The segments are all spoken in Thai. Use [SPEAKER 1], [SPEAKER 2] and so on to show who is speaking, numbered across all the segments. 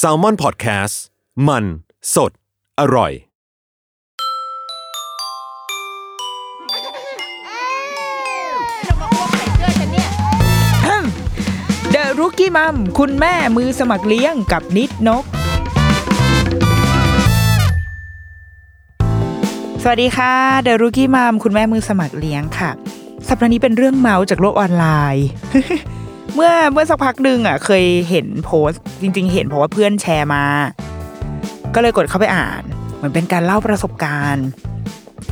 [SPEAKER 1] s a l m o n PODCAST มัน สด อร่อย
[SPEAKER 2] เดอะรุกี้มัมคุณแม่มือสมัครเลี้ยงกับนิดนก สวัสดีค่ะเดอะรุกี้มัมคุณแม่มือสมัครเลี้ยงค่ะ สัปดาห์นี้เป็นเรื่องเมาส์จากโลกออนไลน์ เมื่อเมื่อสักพักหนึ่งอะเคยเห็นโพสต์จริง ๆ เห็นเพราะว่าเพื่อนแชร์มา ก็เลยกดเข้าไปอ่าน เหมือนเป็นการเล่าประสบการณ์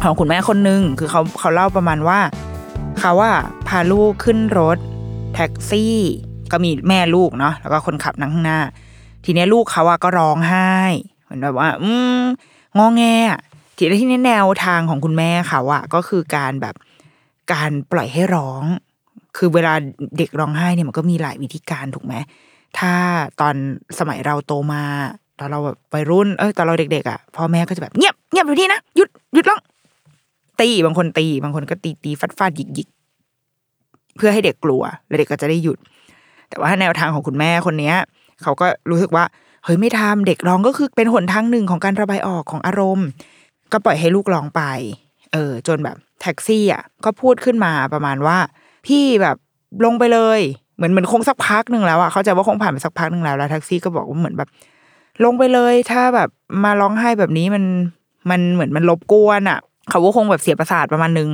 [SPEAKER 2] ของคุณแม่คนหนึ่งคือเขาเขาเล่าประมาณว่าเขาว่าพาลูกขึ้นรถ แท็กซี่ ก็มีแม่ลูกเนาะแล้วก็คนขับนั่งข้างหน้า ทีเนี้ยลูกเขาอะก็ร้องไห้เหมือนแบบว่า อืมงอแงทีนี้ที่นี้แนวทางของคุณแม่เขาอะก็คือการแบบการปล่อยให้ร้อง คือเวลาเด็กร้องไห้เนี่ยมันก็มีหลายวิธีการถูกไหมถ้าตอนสมัยเราโตมาตอนเราแบบวัยรุ่นเออตอนเราเด็กๆอะพ่อแม่ก็จะแบบเงียบเงียบอยู่ที่นะหยุดหยุดร้องตีบางคนตี บางคนก็ตีตีฟัดฟาดหยิกหยิกเพื่อให้เด็กกลัว แล้วเด็กก็จะได้หยุด แต่ว่าแนวทางของคุณแม่คนเนี้ย เขาก็รู้สึกว่าเฮ้ยไม่ทำเด็กร้องก็คือเป็นหนทางหนึ่งของการระบายออกของอารมณ์ ก็ปล่อยให้ลูกร้องไป เออ จนแบบแท็กซี่อะก็พูดขึ้นมาประมาณว่า พี่แบบลงไปเลย เหมือนเหมือนคงสักพักหนึ่งแล้วอะเขาใจว่าคงผ่านไปสักพักหนึ่งแล้วแล้วแท็กซี่ก็บอกว่าเหมือนแบบ ลงไปเลย ถ้าแบบมาร้องไห้แบบนี้มันมันเหมือนมันรบกวนอะ เขาก็คงแบบเสียประสาทประมาณนึง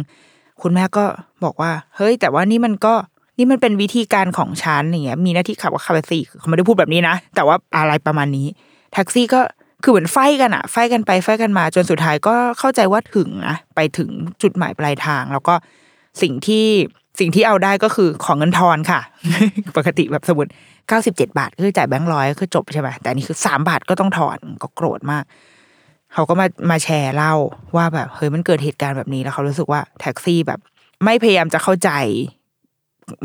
[SPEAKER 2] คุณแม่ก็บอกว่า เฮ้ย แต่ว่านี่มันก็นี่มันเป็นวิธีการของฉันอย่างเงี้ยมีหน้าที่ขับว่าขับไปสี่เขาไม่ได้พูดแบบนี้นะ แต่ว่าอะไรประมาณนี้ แท็กซี่ก็คือเหมือนไฟกันอะไฟกันไปไฟกันมา จนสุดท้ายก็เข้าใจว่าถึงนะไปถึงจุดหมายปลายทาง แล้วก็สิ่งที่ สิ่งที่เอาได้ก็คือของเงินทอนค่ะ ปกติแบบสมมติเก้าสิบเจ็ดบาทคือจ่ายแบงค์ร้อยก็จบใช่ไหมแต่นี่คือสามบาทก็ต้องถอนก็โกรธมาก เขาก็มามาแชร์เล่าว่าแบบเฮ้ยมันเกิดเหตุการณ์แบบนี้แล้วเขารู้สึกว่าแท็กซี่แบบ ไม่พยายามจะเข้าใจ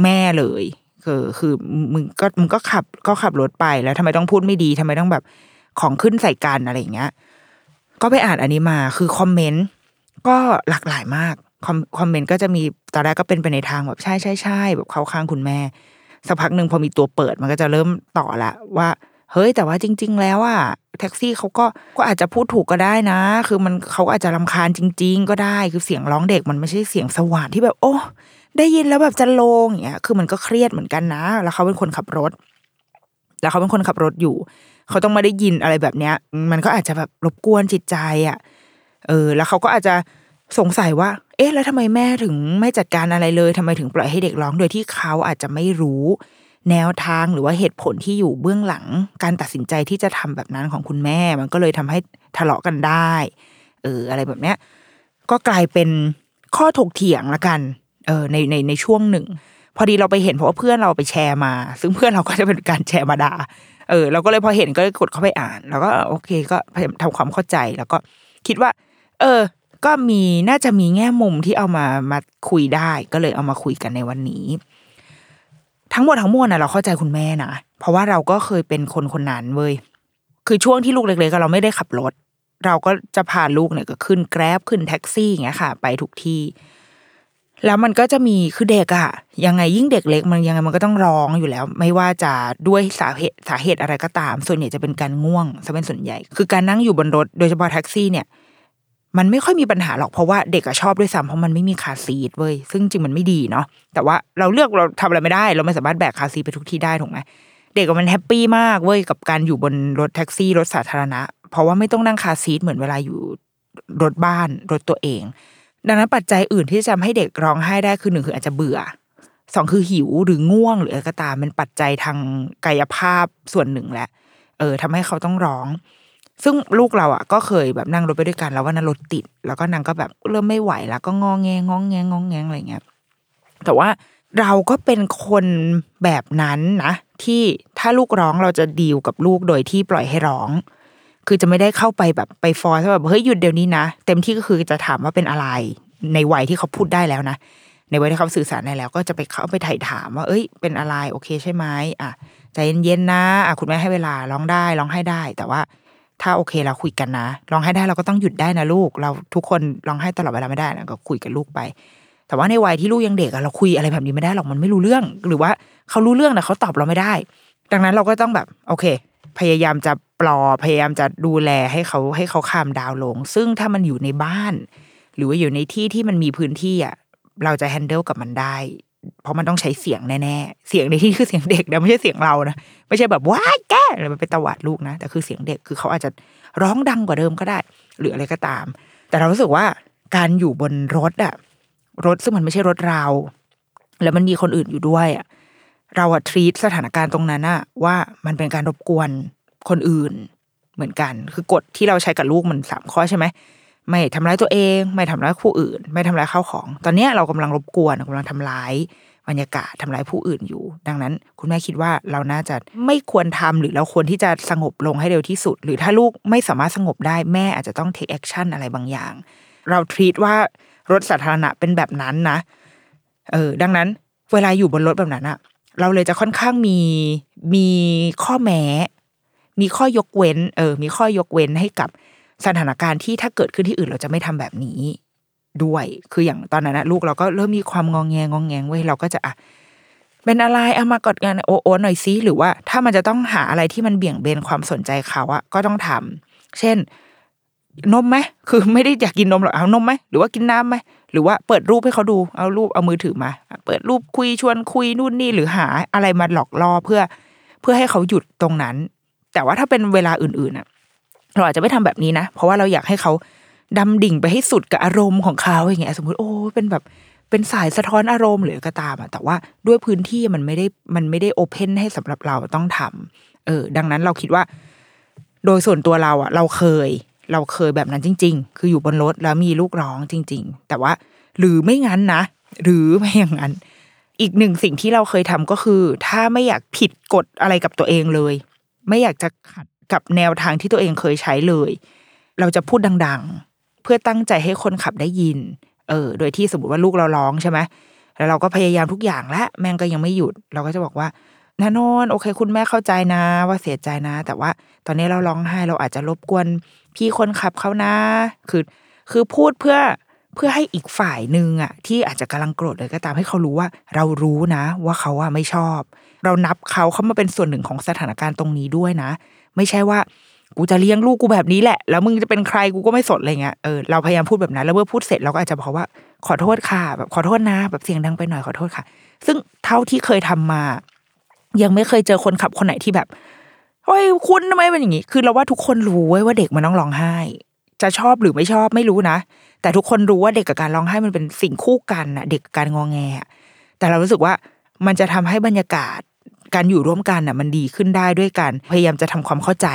[SPEAKER 2] แม่เลยคือคือมึงก็มึงก็ขับก็ขับรถไปแล้วทำไมต้องพูดไม่ดีทำไมต้องแบบของขึ้นใส่กันอะไรอย่างเงี้ย ก็ไปอ่านอันนี้มาคือคอมเมนต์ก็หลากหลายมากคอมคอมเมนต์ก็จะมี ตอนแรกก็เป็นไปในทางแบบใช่ใช่ใช่แบบเข้าข้างคุณแม่สักพักหนึ่งพอมีตัวเปิดมันก็จะเริ่มต่อละว่า เฮ้ย แต่ว่าจริง ๆ แล้วอะแท็กซี่เขาก็ก็อาจจะพูดถูกก็ได้นะ คือมันเขาอาจจะรำคาญจริง ๆ ก็ได้ คือเสียงร้องเด็กมันไม่ใช่เสียงสว่านที่แบบ โอ้ได้ยินแล้วแบบจะโลงอย่างเงี้ย คือมันก็เครียดเหมือนกันนะ แล้วเขาเป็นคนขับรถ แล้วเขาเป็นคนขับรถอยู่ เขาต้องมาได้ยินอะไรแบบเนี้ย มันก็อาจจะแบบรบกวนจิตใจอะเออ แล้วเขาก็อาจจะสงสัยว่า เอ๊ะแล้วทำไมแม่ถึงไม่จัดการอะไรเลยทำไมถึงปล่อยให้เด็กร้องโดยที่เขาอาจจะไม่รู้ แนวทางหรือว่าเหตุผลที่อยู่เบื้องหลัง การตัดสินใจที่จะทำแบบนั้นของคุณแม่ มันก็เลยทำให้ทะเลาะกันได้เอออะไรแบบเนี้ยก็กลายเป็นข้อถกเถียงละกันเออในในในช่วงหนึ่ง พอดีเราไปเห็นเพราะว่าเพื่อนเราไปแชร์มา ซึ่งเพื่อนเราก็จะเป็นการแชร์มาดาเออเราก็เลยพอเห็นก็เลยกดเข้าไปอ่าน แล้วก็โอเคก็พยายามทำความเข้าใจแล้วก็คิดว่า เออ ก็มีน่าจะมีแง่มุมที่เอามามาคุยได้ ก็เลยเอามาคุยกันในวันนี้ ทั้งหมดทั้งมวลนะเราเข้าใจคุณแม่นะเพราะว่าเราก็เคยเป็นคนคนนั้นเว้ยคือช่วงที่ลูกเล็กๆเราไม่ได้ขับรถ เราก็จะพาลูกเนี่ยก็ขึ้นแกร็บขึ้นแท็กซี่อย่างเงี้ยค่ะ ไปทุกที่ แล้วมันก็จะมีคือเด็กอะยังไงยิ่งเด็กเล็กมันยังไงมันก็ต้องร้องอยู่แล้ว ไม่ว่าจะด้วยสาเหตุสาเหตุอะไรก็ตาม ส่วนใหญ่จะเป็นการง่วงซะเป็นส่วนใหญ่ คือการนั่งอยู่บนรถโดยเฉพาะแท็กซี่เนี่ย มันไม่ค่อยมีปัญหาหรอกเพราะว่าเด็กอะชอบด้วยซ้ำเพราะมันไม่มี car seat เว้ยซึ่งจริงมันไม่ดีเนาะแต่ว่าเราเลือกเราทำอะไรไม่ได้ เราไม่สามารถแบก car seat ไปทุกที่ได้ถูกไหมเด็กมัน happy มากเว้ยกับการอยู่บนรถแท็กซี่รถสาธารณะ เพราะว่าไม่ต้องนั่ง car seat เหมือนเวลาอยู่รถบ้านรถตัวเอง ดังนั้นปัจจัยอื่นที่จะทำให้เด็กร้องไห้ได้คือหนึ่งคืออาจจะเบื่อสองคือหิวหรือง่วงหรืออะไรก็ตามเป็นปัจจัยทางกายภาพส่วนหนึ่งแหละเออทำให้เขาต้องร้อง ซึ่งลูกเราอะก็เคยแบบนั่งรถไปด้วยกัน แล้วว่านั้นรถติด แล้วก็นางก็แบบเริ่มไม่ไหวแล้วก็งองแงงองแงงองแงงอะไรเงี้ยแต่ว่าเราก็เป็นคนแบบนั้นนะที่ถ้าลูกร้องเราจะดีลกับลูกโดยที่ปล่อยให้ร้อง คือจะไม่ได้เข้าไปแบบไปฟอร์สแบบเฮ้ยหยุดเดี๋ยวนี้นะเต็มที่ก็คือจะถามว่าเป็นอะไร ในวัยที่เขาพูดได้แล้วนะในวัยที่เขาสื่อสารได้แล้ว ก็จะไปเข้าไปไถ่าถามว่า เอ้ย เป็นอะไรโอเคใช่ไหมอะใจเย็นๆนะอะคุณแม่ให้เวลาร้องได้ร้องให้ได้ แต่ว่า ถ้าโอเคเราคุยกันนะร้องให้ได้เราก็ต้องหยุดได้นะลูก เราทุกคนร้องให้ตลอดเวลาไม่ได้นะก็คุยกับลูกไป แต่ว่าในวัยที่ลูกยังเด็กอะเราคุยอะไรแบบนี้ไม่ได้หรอกมันไม่รู้เรื่อง หรือว่าเขารู้เรื่องแต่เขาตอบเราไม่ได้ ดังนั้นเราก็ต้องแบบ โอเค พยายามจะปลอพยายามจะดูแลให้เขาให้เขาคามดาวลง ซึ่งถ้ามันอยู่ในบ้าน หรือว่าอยู่ในที่ที่มันมีพื้นที่อะเราจะแฮนเดิลกับมันได้ เพราะมันต้องใช้เสียงแน่ๆ เสียงในที่คือเสียงเด็กนะไม่ใช่เสียงเรานะ ไม่ใช่แบบว้าแก อะไรมันเป็นตวาดลูกนะ แต่คือเสียงเด็กคือเขาอาจจะร้องดังกว่าเดิมก็ได้ หรืออะไรก็ตาม แต่เรารู้สึกว่าการอยู่บนรถอะรถซึ่งมันไม่ใช่รถเรา แล้วมันมีคนอื่นอยู่ด้วยอะเราอะทรีตสถานการณ์ตรงนั้นอะว่ามันเป็นการรบกวนคนอื่นเหมือนกัน คือกฎที่เราใช้กับลูกมันสามข้อใช่ไหมไม่ทำร้ายตัวเอง ไม่ทำร้ายผู้อื่น ไม่ทำร้ายข้าวของ ตอนเนี้ยเรากำลังรบกวนกำลังทำร้าย บรรยากาศทำร้ายผู้อื่นอยู่ ดังนั้น คุณแม่คิดว่าเราน่าจะไม่ควรทำหรือเราควรที่จะสงบลงให้เร็วที่สุด หรือถ้าลูกไม่สามารถสงบได้แม่อาจจะต้อง take action อะไรบางอย่าง เราทีตว่ารถสาธารณะเป็นแบบนั้นนะเออดังนั้น เวลาอยู่บนรถแบบนั้นอะเราเลยจะค่อนข้างมีมีข้อแม้ มีข้อยกเว้น เออ มีข้อยกเว้นให้กับสถานการณ์ที่ถ้าเกิดขึ้นที่อื่นเราจะไม่ทำแบบนี้ ด้วย คืออย่างตอนนั้นนะลูกเราก็เริ่มมีความงองแงงองแงงเว้ยเราก็จะอะเป็นอะไรเอามากดกันโอโอหน่อยซิหรือว่า ถ้ามันจะต้องหาอะไรที่มันเบี่ยงเบนความสนใจเขาอะก็ต้องทำเช่น นมไหมคือไม่ได้อยากกินนมหรอกเอานมไหมหรือว่ากินน้ำไหมหรือว่าเปิดรูปให้เขาดูเอารูปเอามือถือมา เปิดรูปคุยชวนคุยนู่นนี่หรือหาอะไรมาหลอกล่อเพื่อ เพื่อให้เขาหยุดตรงนั้น แต่ว่าถ้าเป็นเวลาอื่นๆอะเราอาจจะไม่ทำแบบนี้นะ เพราะว่าเราอยากให้เขา ดำดิ่งไปให้สุดกับอารมณ์ของเขาอย่างเงี้ยสมมติโอ้เป็นแบบเป็นสายสะท้อนอารมณ์หรือก็ตามอะแต่ว่าด้วยพื้นที่มันไม่ได้มันไม่ได้โอเพนให้สำหรับเราต้องทำเออ ดังนั้นเราคิดว่า โดยส่วนตัวเราอะเราเคย เราเคยแบบนั้นจริง ๆ คืออยู่บนรถแล้วมีลูกร้องจริง ๆ แต่ว่าหรือไม่งั้นนะหรือไม่อย่างนั้น อีกหนึ่งสิ่งที่เราเคยทำก็คือ ถ้าไม่อยากผิดกฎอะไรกับตัวเองเลย ไม่อยากจะขัดกับแนวทางที่ตัวเองเคยใช้เลย เราจะพูดดัง ๆ เพื่อตั้งใจให้คนขับได้ยิน เออ โดยที่สมมติว่าลูกเราร้องใช่ไหมแล้วเราก็พยายามทุกอย่างและแม่งก็ยังไม่หยุด เราก็จะบอกว่านาโนนโอเค คุณแม่เข้าใจนะ ว่าเสียใจนะ แต่ว่าตอนนี้เราร้องไห้เราอาจจะรบกวน พี่คนขับเขานะ คือ คือพูดเพื่อเพื่อให้อีกฝ่ายหนึ่งอะที่อาจจะกำลังโกรธเลยก็ตามให้เขารู้ว่า เรารู้นะ ว่าเขาอะไม่ชอบ เรานับเขาเขามาเป็นส่วนหนึ่งของสถานการณ์ตรงนี้ด้วยนะ ไม่ใช่ว่า กูจะเลี้ยงลูกกูแบบนี้แหละ แล้วมึงจะเป็นใครกูก็ไม่สนอะไรเงี้ยเออเราพยายามพูดแบบนั้น แล้วเมื่อพูดเสร็จเราก็อาจจะบอกว่าขอโทษค่ะ แบบขอโทษนะ แบบเสียงดังไปหน่อยขอโทษค่ะ ซึ่งเท่าที่เคยทำมา ยังไม่เคยเจอคนขับคนไหนที่แบบเฮ้ยคุณทำไมเป็นอย่างนี้คือเราว่าทุกคนรู้ไว้ว่าเด็กมันต้องร้องไห้ จะชอบหรือไม่ชอบไม่รู้นะแต่ทุกคนรู้ว่าเด็กกับการร้องไห้มันเป็นสิ่งคู่กันนะเด็กกับการงอแงแต่เรารู้สึกว่ามันจะทำให้บรรยากาศการอยู่ร่วมกันน่ะมันดีขึ้นได้ด้วยกันพยายามจะทำความเข้าใจ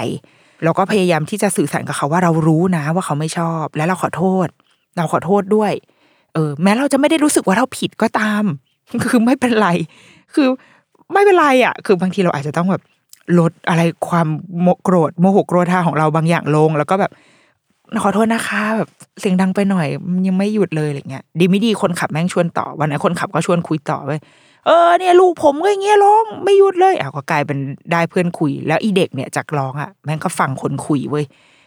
[SPEAKER 2] เราก็พยายามที่จะสื่อสารกับเขาว่าเรารู้นะว่าเขาไม่ชอบ และเราขอโทษ เราขอโทษด้วย เออ แม้เราจะไม่ได้รู้สึกว่าเราผิดก็ตาม คือไม่เป็นไร คือไม่เป็นไรอะ คือบางทีเราอาจจะต้องแบบลดอะไรความโมโกรธโมโหโกรธาของเราบางอย่างลง แล้วก็แบบขอโทษนะคะแบบเสียงดังไปหน่อยยังไม่หยุดเลยอะไรเงี้ยดีไม่ดีคนขับแม่งชวนต่อวันนั้นคนขับก็ชวนคุยต่อไป เออเนี่ยลูกผมก็อย่างเงี้ยร้องไม่หยุดเลยอะก็กลายเป็นได้เพื่อนคุย แล้วอีเด็กเนี่ยจากร้องอะแม่งก็ฟังคนคุยเว้ย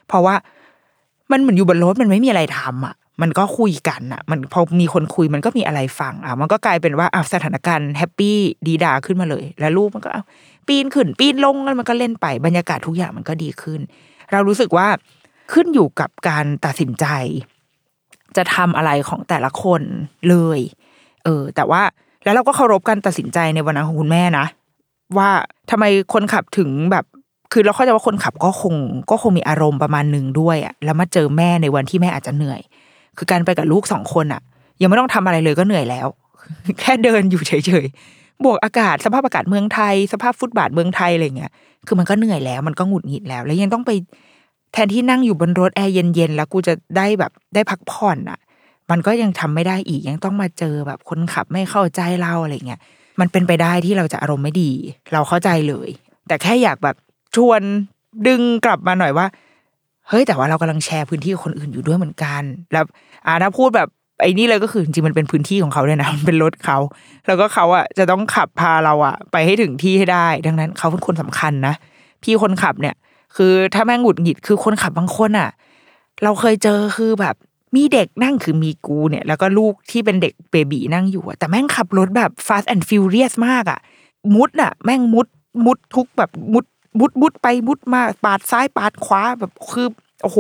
[SPEAKER 2] เพราะว่ามันเหมือนอยู่บนรถมันไม่มีอะไรทำอะ มันก็คุยกันอะ มันพอมีคนคุยมันก็มีอะไรฟังอะ มันก็กลายเป็นว่าอะสถานการณ์ happyดีดาขึ้นมาเลย แล้วลูกมันก็ปีนขึ้นปีนลงแล้วมันก็เล่นไปบรรยากาศทุกอย่างมันก็ดีขึ้น เรารู้สึกว่าขึ้นอยู่กับการตัดสินใจ จะทำอะไรของแต่ละคนเลย เออ แต่ว่า แล้วเราก็เคารพการตัดสินใจในวันนั้นของคุณแม่นะ ว่าทำไมคนขับถึงแบบ คือเราเข้าใจว่าคนขับก็คงก็คงมีอารมณ์ประมาณหนึ่งด้วยอะแล้วมาเจอแม่ในวันที่แม่อาจจะเหนื่อย คือการไปกับลูกสองคนอะยังไม่ต้องทำอะไรเลยก็เหนื่อยแล้ว แค่เดินอยู่เฉยๆบวกอากาศสภาพอากาศเมืองไทย สภาพฟุตบาทเมืองไทยอะไรเงี้ยคือมันก็เหนื่อยแล้ว มันก็หงุดหงิดแล้ว แล้วยังต้องไปแทนที่นั่งอยู่บนรถแอร์เย็นๆแล้วกูจะได้แบบได้พักผ่อนอะ มันก็ยังทำไม่ได้อีกยังต้องมาเจอแบบคนขับไม่เข้าใจเราอะไรเงี้ยมันเป็นไปได้ที่เราจะอารมณ์ไม่ดี เราเข้าใจเลย แต่แค่อยากแบบชวนดึงกลับมาหน่อยว่า เฮ้ยแต่ว่าเรากำลังแชร์พื้นที่กับคนอื่นอยู่ด้วยเหมือนกัน แล้วอ่าถ้าพูดแบบไอ้นี่เลยก็คือจริงๆมันเป็นพื้นที่ของเขาเลยนะมันเป็นรถเขา แล้วก็เขาอะจะต้องขับพาเราอะ ไปให้ถึงที่ให้ได้ ดังนั้นเขาเป็นคนสำคัญนะพี่คนขับเนี่ย คือถ้าแม่งหงุดหงิดคือคนขับบางคนอะ เราเคยเจอคือแบบ มีเด็กนั่งคือมีกูเนี่ย แล้วก็ลูกที่เป็นเด็กเบบีนั่งอยู่แต่แม่งขับรถแบบ fast and furious มากอะมุดอะแม่งมุดมุดทุกแบบมุดมุดมุดไปมุดมาปาดซ้ายปาดขวาแบบคือโอ้โห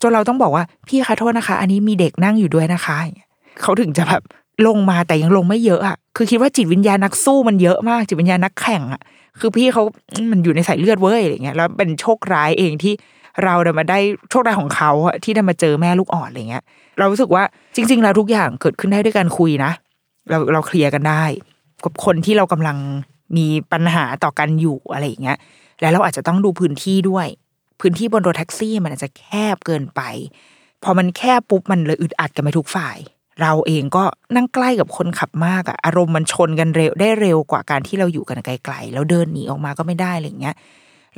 [SPEAKER 2] จนเราต้องบอกว่าพี่คะโทษนะคะ อันนี้มีเด็กนั่งอยู่ด้วยนะคะเงี้ยเขาถึงจะแบบลงมาแต่ยังลงไม่เยอะอะคือคิดว่าจิตวิญญาณนักสู้มันเยอะมาก จิตวิญญาณนักแข่งอะคือพี่เขามันอยู่ในสายเลือดเว้ยอะไรเงี้ยแล้วเป็นโชคร้ายเองที่ เราเดินมาได้โชคร้ายของเขาที่ได้มาเจอแม่ลูกอ่อนอะไรเงี้ย เรารู้สึกว่าจริง ๆ แล้วทุกอย่างเกิดขึ้นได้ด้วยการคุยนะ เราเราเคลียร์กันได้ กับคนที่เรากำลังมีปัญหาต่อกันอยู่อะไรอย่างเงี้ย แล้วเราอาจจะต้องดูพื้นที่ด้วย พื้นที่บนรถแท็กซี่มันอาจจะแคบเกินไป พอมันแคบปุ๊บมันเลยอึดอัดกันไปทุกฝ่าย เราเองก็นั่งใกล้กับคนขับมากอะอารมณ์มันชนกันเร็วได้เร็วกว่าการที่เราอยู่กันไกลๆแล้วเดินหนีออกมาก็ไม่ได้อะไรอย่างเงี้ย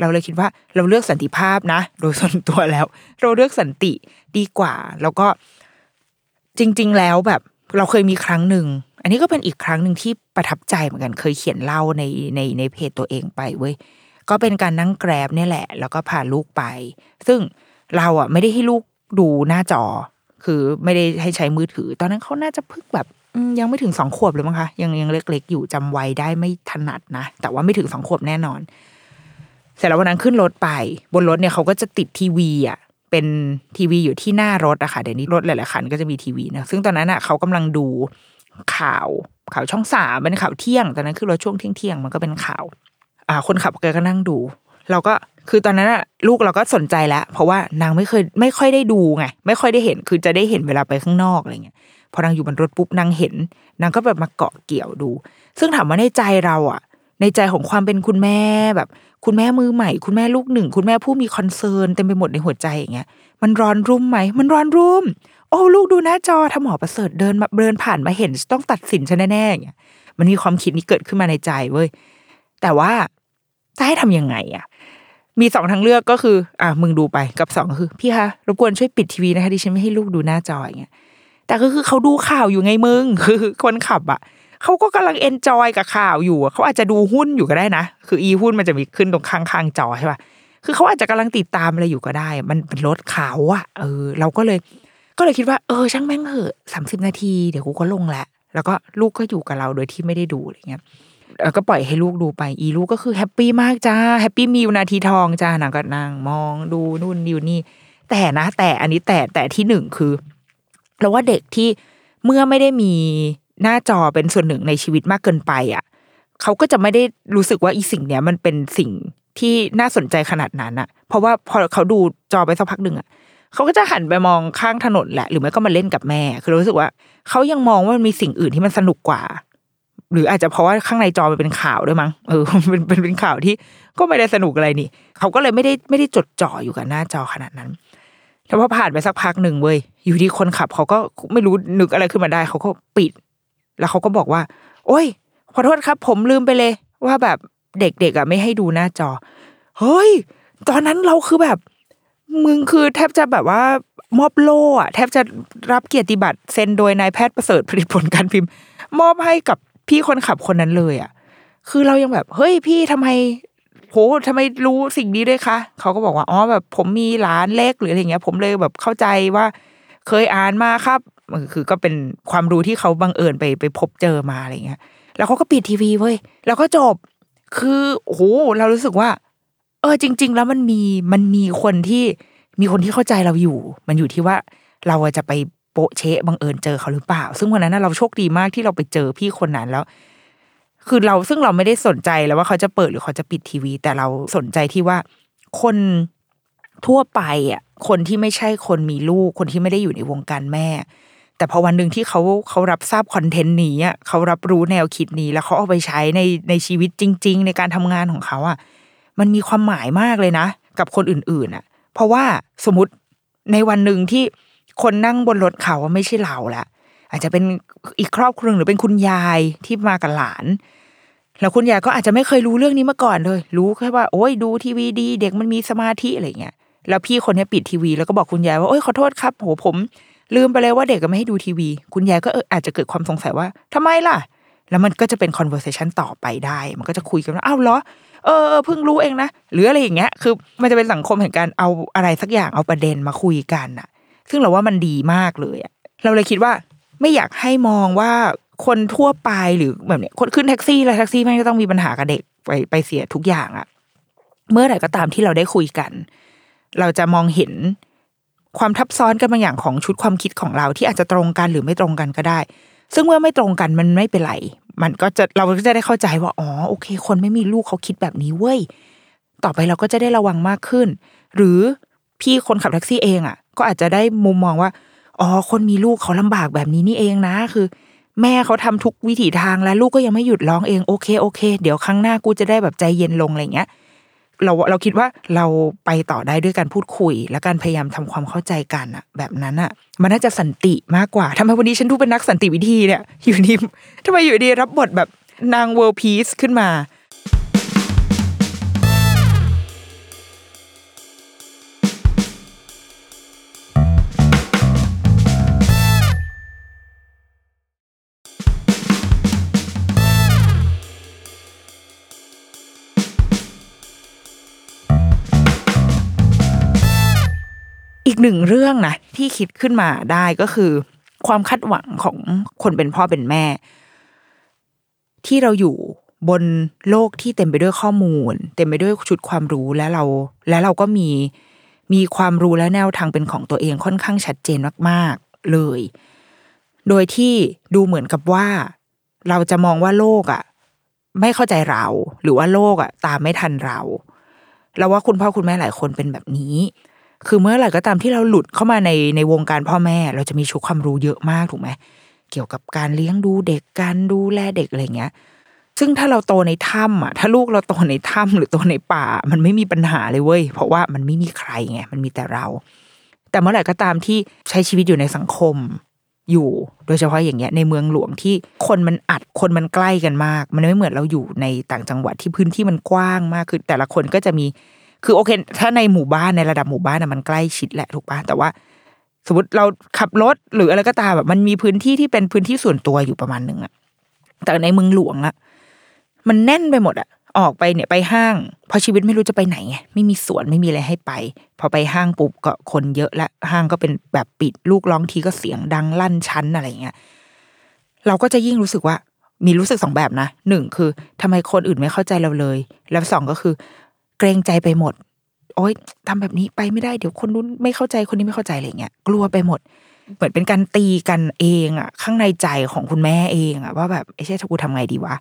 [SPEAKER 2] เราเลยคิดว่าเราเลือกสันติภาพนะ โดยส่วนตัวแล้ว เราเลือกสันติดีกว่า แล้วก็จริง ๆ แล้วแบบเราเคยมีครั้งหนึ่ง อันนี้ก็เป็นอีกครั้งหนึ่งที่ประทับใจเหมือนกัน เคยเขียนเล่าในในในเพจตัวเองไปเว้ย ก็เป็นการนั่งแกร็บนี่แหละ แล้วก็พาลูกไป ซึ่งเราอะไม่ได้ให้ลูกดูหน้าจอ คือไม่ได้ให้ใช้มือถือ ตอนนั้นเขาน่าจะเพิ่งแบบยังไม่ถึงสองขวบเลยมั้งคะ ยังยังเล็กๆ อยู่จำวัยได้ไม่ถนัดนะ แต่ว่าไม่ถึงสองขวบแน่นอน สร็จแล้ววันนั้นขึ้นรถไป บนรถเนี่ยเขาก็จะติดทีวีอะเป็นทีวีอยู่ที่หน้ารถอะค่ะเดี๋ยวนี้รถหลายๆคันก็จะมีทีวีนะซึ่งตอนนั้นอะเขากำลังดูข่าวข่าวช่องสามเป็นข่าวเที่ยงตอนนั้นคือรถช่วงเที่ยงเที่ยงๆมันก็เป็นข่าวอ่าคนขับแกก็นั่งดู เราก็คือตอนนั้นอะลูกเราก็สนใจแล้วเพราะว่านางไม่เคยไม่ค่อยได้ดูไงไม่ค่อยได้เห็นคือจะได้เห็นเวลาไปข้างนอกอะไรเงี้ยพอนางอยู่บนรถปุ๊บนางเห็นนางก็แบบมาเกาะเกี่ยวดู ซึ่งถามว่าในใจเราอะในใจของความเป็นคุณแม่แบบ คุณแม่มือใหม่ คุณแม่ลูกหนึ่ง คุณแม่ผู้มีคอนเซิร์นเต็มไปหมดในหัวใจอย่างเงี้ย มันร้อนรุ่มไหม มันร้อนรุ่ม โอ้ลูกดูหน้าจอถ้าหมอประเสริฐเดินมาเดินผ่านมาเห็นต้องตัดสินฉันแน่ๆอย่างเงี้ย มันมีความคิดนี้เกิดขึ้นมาในใจเว้ย แต่ว่าจะให้ทำยังไงอะ มีสองทางเลือกก็คือ อะมึงดูไปกับสองคือ พี่คะรบกวนช่วยปิดทีวีนะคะดิฉันไม่ให้ลูกดูหน้าจออย่างเงี้ย แต่ก็คือเขาดูข่าวอยู่ไงมึงคือคนขับอะ เขาก็กำลัง enjoy กับข่าวอยู่เขาอาจจะดูหุ้นอยู่ก็ได้นะ คืออีหุ้นมันจะมีขึ้นตรงข้างๆจอใช่ป่ะคือเขาอาจจะกำลังติดตามอะไรอยู่ก็ได้ มันเป็นรถเขาอะเออ เราก็เลย ก็เลยคิดว่า เออ ช่างแม่งเหอะสามสิบนาทีเดี๋ยวกูก็ลงแหละแล้วก็ลูกก็อยู่กับเราโดยที่ไม่ได้ดูอะไรเงี้ยแล้วก็ปล่อยให้ลูกดูไปอีลูกก็คือ happy มากจ้า happy มีนาทีทองจ้านางก็นั่งมองดูนู่นดูนี่ แต่นะ แต่อันนี้แต่แต่ที่หนึ่งคือเราว่าเด็กที่เมื่อไม่ได้มี หน้าจอเป็นส่วนหนึ่งในชีวิตมากเกินไปอะเขาก็จะไม่ได้รู้สึกว่าอีสิ่งเนี้ยมันเป็นสิ่งที่น่าสนใจขนาดนั้นอะ เพราะว่าพอเขาดูจอไปสักพักหนึ่งอะเขาก็จะหันไปมองข้างถนนแหละ หรือไม่ก็มาเล่นกับแม่ คือรู้สึกว่าเขายังมองว่ามันมีสิ่งอื่นที่มันสนุกกว่า หรืออาจจะเพราะว่าข้างในจอมันเป็นข่าวด้วยมั้งเออเป็นเป็นเป็นข่าวที่ก็ไม่ได้สนุกอะไรนี่เขาก็เลยไม่ได้ไม่ได้จดจ่ออยู่กับหน้าจอขนาดนั้นแล้วพอผ่านไปสักพักหนึ่งเว้ยอยู่ดีคนขับเขาก็ไม่รู้นึกอะไรขึ้นมาได้ เขาก็ปิด แล้วเขาก็บอกว่า โอ้ยขอโทษครับ ผมลืมไปเลย ว่าแบบเด็กๆอะไม่ให้ดูหน้าจอ เฮ้ย ตอนนั้นเราคือแบบ มึงคือแทบจะแบบว่ามอบโล่อะแทบจะรับเกียรติบัตรเซ็นโดยนายแพทย์ประเสริฐผลิตผลการพิมพ์ มอบให้กับพี่คนขับคนนั้นเลยอะคือเรายังแบบ เฮ้ยพี่ทำไมโหทำไมรู้สิ่งนี้ด้วยคะเขาก็บอกว่าอ๋อแบบผมมีหลานเล็กหรืออะไรเงี้ย ผมเลยแบบเข้าใจว่า เคยอ่านมาครับ คือก็เป็นความรู้ที่เขาบังเอิญไปไปพบเจอมาอะไรเงี้ย แล้วเขาก็ปิดทีวีเว้ยแล้วก็จบคือโอ้โหเรารู้สึกว่า เออจริง ๆ แล้วมันมีมันมีคนที่มีคนที่เข้าใจเราอยู่ มันอยู่ที่ว่าเราจะไปโปะเชะบังเอิญเจอเขาหรือเปล่า ซึ่งวันนั้นเราโชคดีมากที่เราไปเจอพี่คนนั้นแล้ว คือเราซึ่งเราไม่ได้สนใจแล้วว่าเขาจะเปิดหรือเขาจะปิดทีวี แต่เราสนใจที่ว่าคนทั่วไปอะคนที่ไม่ใช่คนมีลูก คนที่ไม่ได้อยู่ในวงการแม่ แต่พอวันหนึ่งที่เขาเขารับทราบคอนเทนต์นี้อะเขารับรู้แนวคิดนี้ แล้วเขาเอาไปใช้ในในชีวิตจริง ๆ ในการทำงานของเขาอะ มันมีความหมายมากเลยนะ กับคนอื่นๆอะ เพราะว่าสมมติในวันหนึ่งที่คนนั่งบนรถเขาว่าไม่ใช่เราละอาจจะเป็นอีกครอบครัวหนึ่งหรือเป็นคุณยายที่มากับหลาน แล้วคุณยายก็อาจจะไม่เคยรู้เรื่องนี้มาก่อนเลย รู้แค่ว่าโอ้ยดูทีวีดี เด็กมันมีสมาธิอะไรเงี้ยแล้วพี่คนนี้ปิดทีวีแล้วก็บอกคุณยายว่าโอ้ยขอโทษครับโหผม ลืมไปเลยว่าเด็กก็ไม่ให้ดูทีวี คุณยายก็เอออาจจะเกิดความสงสัยว่าทำไมล่ะ แล้วมันก็จะเป็น conversation ต่อไปได้ มันก็จะคุยกันว่าอ้าวเหรอเออเพิ่งรู้เองนะหรืออะไรอย่างเงี้ย คือมันจะเป็นสังคมแห่งการเอาอะไรสักอย่างเอาประเด็นมาคุยกันอะซึ่งเราว่ามันดีมากเลยอะเราเลยคิดว่าไม่อยากให้มองว่าคนทั่วไปหรือแบบเนี้ยคนขึ้นแท็กซี่แล้วแท็กซี่ไม่ก็ต้องมีปัญหากับเด็กไปไปเสียทุกอย่างอะเมื่อไหร่ก็ตามที่เราได้คุยกัน เราจะมองเห็น ความทับซ้อนกันบางอย่างของชุดความคิดของเราที่อาจจะตรงกันหรือไม่ตรงกันก็ได้ ซึ่งเมื่อไม่ตรงกันมันไม่เป็นไร มันก็จะเราก็จะได้เข้าใจว่าอ๋อโอเค คนไม่มีลูกเขาคิดแบบนี้เว้ยต่อไปเราก็จะได้ระวังมากขึ้น หรือพี่คนขับแท็กซี่เองอะ ก็อาจจะได้มุมมองว่าอ๋อคนมีลูกเขาลำบากแบบนี้นี่เองนะคือ แม่เขาทำทุกวิถีทางแล้วลูกก็ยังไม่หยุดร้องเองโอเคโอเค เดี๋ยวครั้งหน้ากูจะได้แบบใจเย็นลงอะไรเงี้ย เราเราคิดว่าเราไปต่อได้ด้วยการพูดคุย และการพยายามทำความเข้าใจกันอะแบบนั้นอะมันน่าจะสันติมากกว่าทำไมวันนี้ฉันดูเป็นนักสันติวิธีเนี่ยอยู่ดีทำไมอยู่ดีรับบทแบบนาง world peace ขึ้นมา หนึ่งเรื่องนะที่คิดขึ้นมาได้ก็คือ ความคาดหวังของคนเป็นพ่อเป็นแม่ ที่เราอยู่บนโลกที่เต็มไปด้วยข้อมูล เต็มไปด้วยชุดความรู้และเรา และเราก็มีมีความรู้และแนวทางเป็นของตัวเองค่อนข้างชัดเจนมากๆเลย โดยที่ดูเหมือนกับว่า เราจะมองว่าโลกอะ ไม่เข้าใจเรา หรือว่าโลกอะ ตามไม่ทันเราเราว่าคุณพ่อคุณแม่หลายคนเป็นแบบนี้ คือเมื่อไหร่ก็ตามที่เราหลุดเข้ามาในในวงการพ่อแม่ เราจะมีชุดความรู้เยอะมากถูกไหมเกี่ยวกับการเลี้ยงดูเด็กการดูแลเด็กอะไรเงี้ย ซึ่งถ้าเราโตในถ้ำอะ ถ้าลูกเราโตในถ้ำหรือโตในป่า มันไม่มีปัญหาเลยเว้ย เพราะว่ามันไม่มีใครไงมันมีแต่เรา แต่เมื่อไหร่ก็ตามที่ใช้ชีวิตอยู่ในสังคมอยู่ โดยเฉพาะอย่างเงี้ยในเมืองหลวงที่คนมันอัดคนมันใกล้กันมาก มันไม่เหมือนเราอยู่ในต่างจังหวัดที่พื้นที่มันกว้างมากคือแต่ละคนก็จะมี คือโอเค ถ้าในหมู่บ้านในระดับหมู่บ้านน่ะมันใกล้ชิดแหละถูกป่ะแต่ว่า สมมติเราขับรถหรืออะไรก็ตามแบบมันมีพื้นที่ที่เป็นพื้นที่ส่วนตัวอยู่ประมาณหนึ่งอะแต่ในเมืองหลวงอะมันแน่นไปหมดอะออกไปเนี่ยไปห้างพราะชีวิตไม่รู้จะไปไหนไงไม่มีสวนไม่มีอะไรให้ไป พอไปห้างปุ๊บก็คนเยอะและห้างก็เป็นแบบปิดลูกร้องทีก็เสียงดังลั่นชั้นอะไรเงี้ยเราก็จะยิ่งรู้สึกว่า มีรู้สึกสองแบบนะหนึ่งคือทำไมคนอื่นไม่เข้าใจเราเลย แล้วสองก็คือ เกรงใจไปหมด โอ๊ยทำแบบนี้ไปไม่ได้เดี๋ยวคนนู้นไม่เข้าใจคนนี้ไม่เข้าใจอะไรเงี้ยกลัวไปหมด เหมือนเป็นการตีกันเองอะข้างในใจของคุณแม่เองอะว่าแบบไอ้เช่ถ้ากูทำไงดีวะ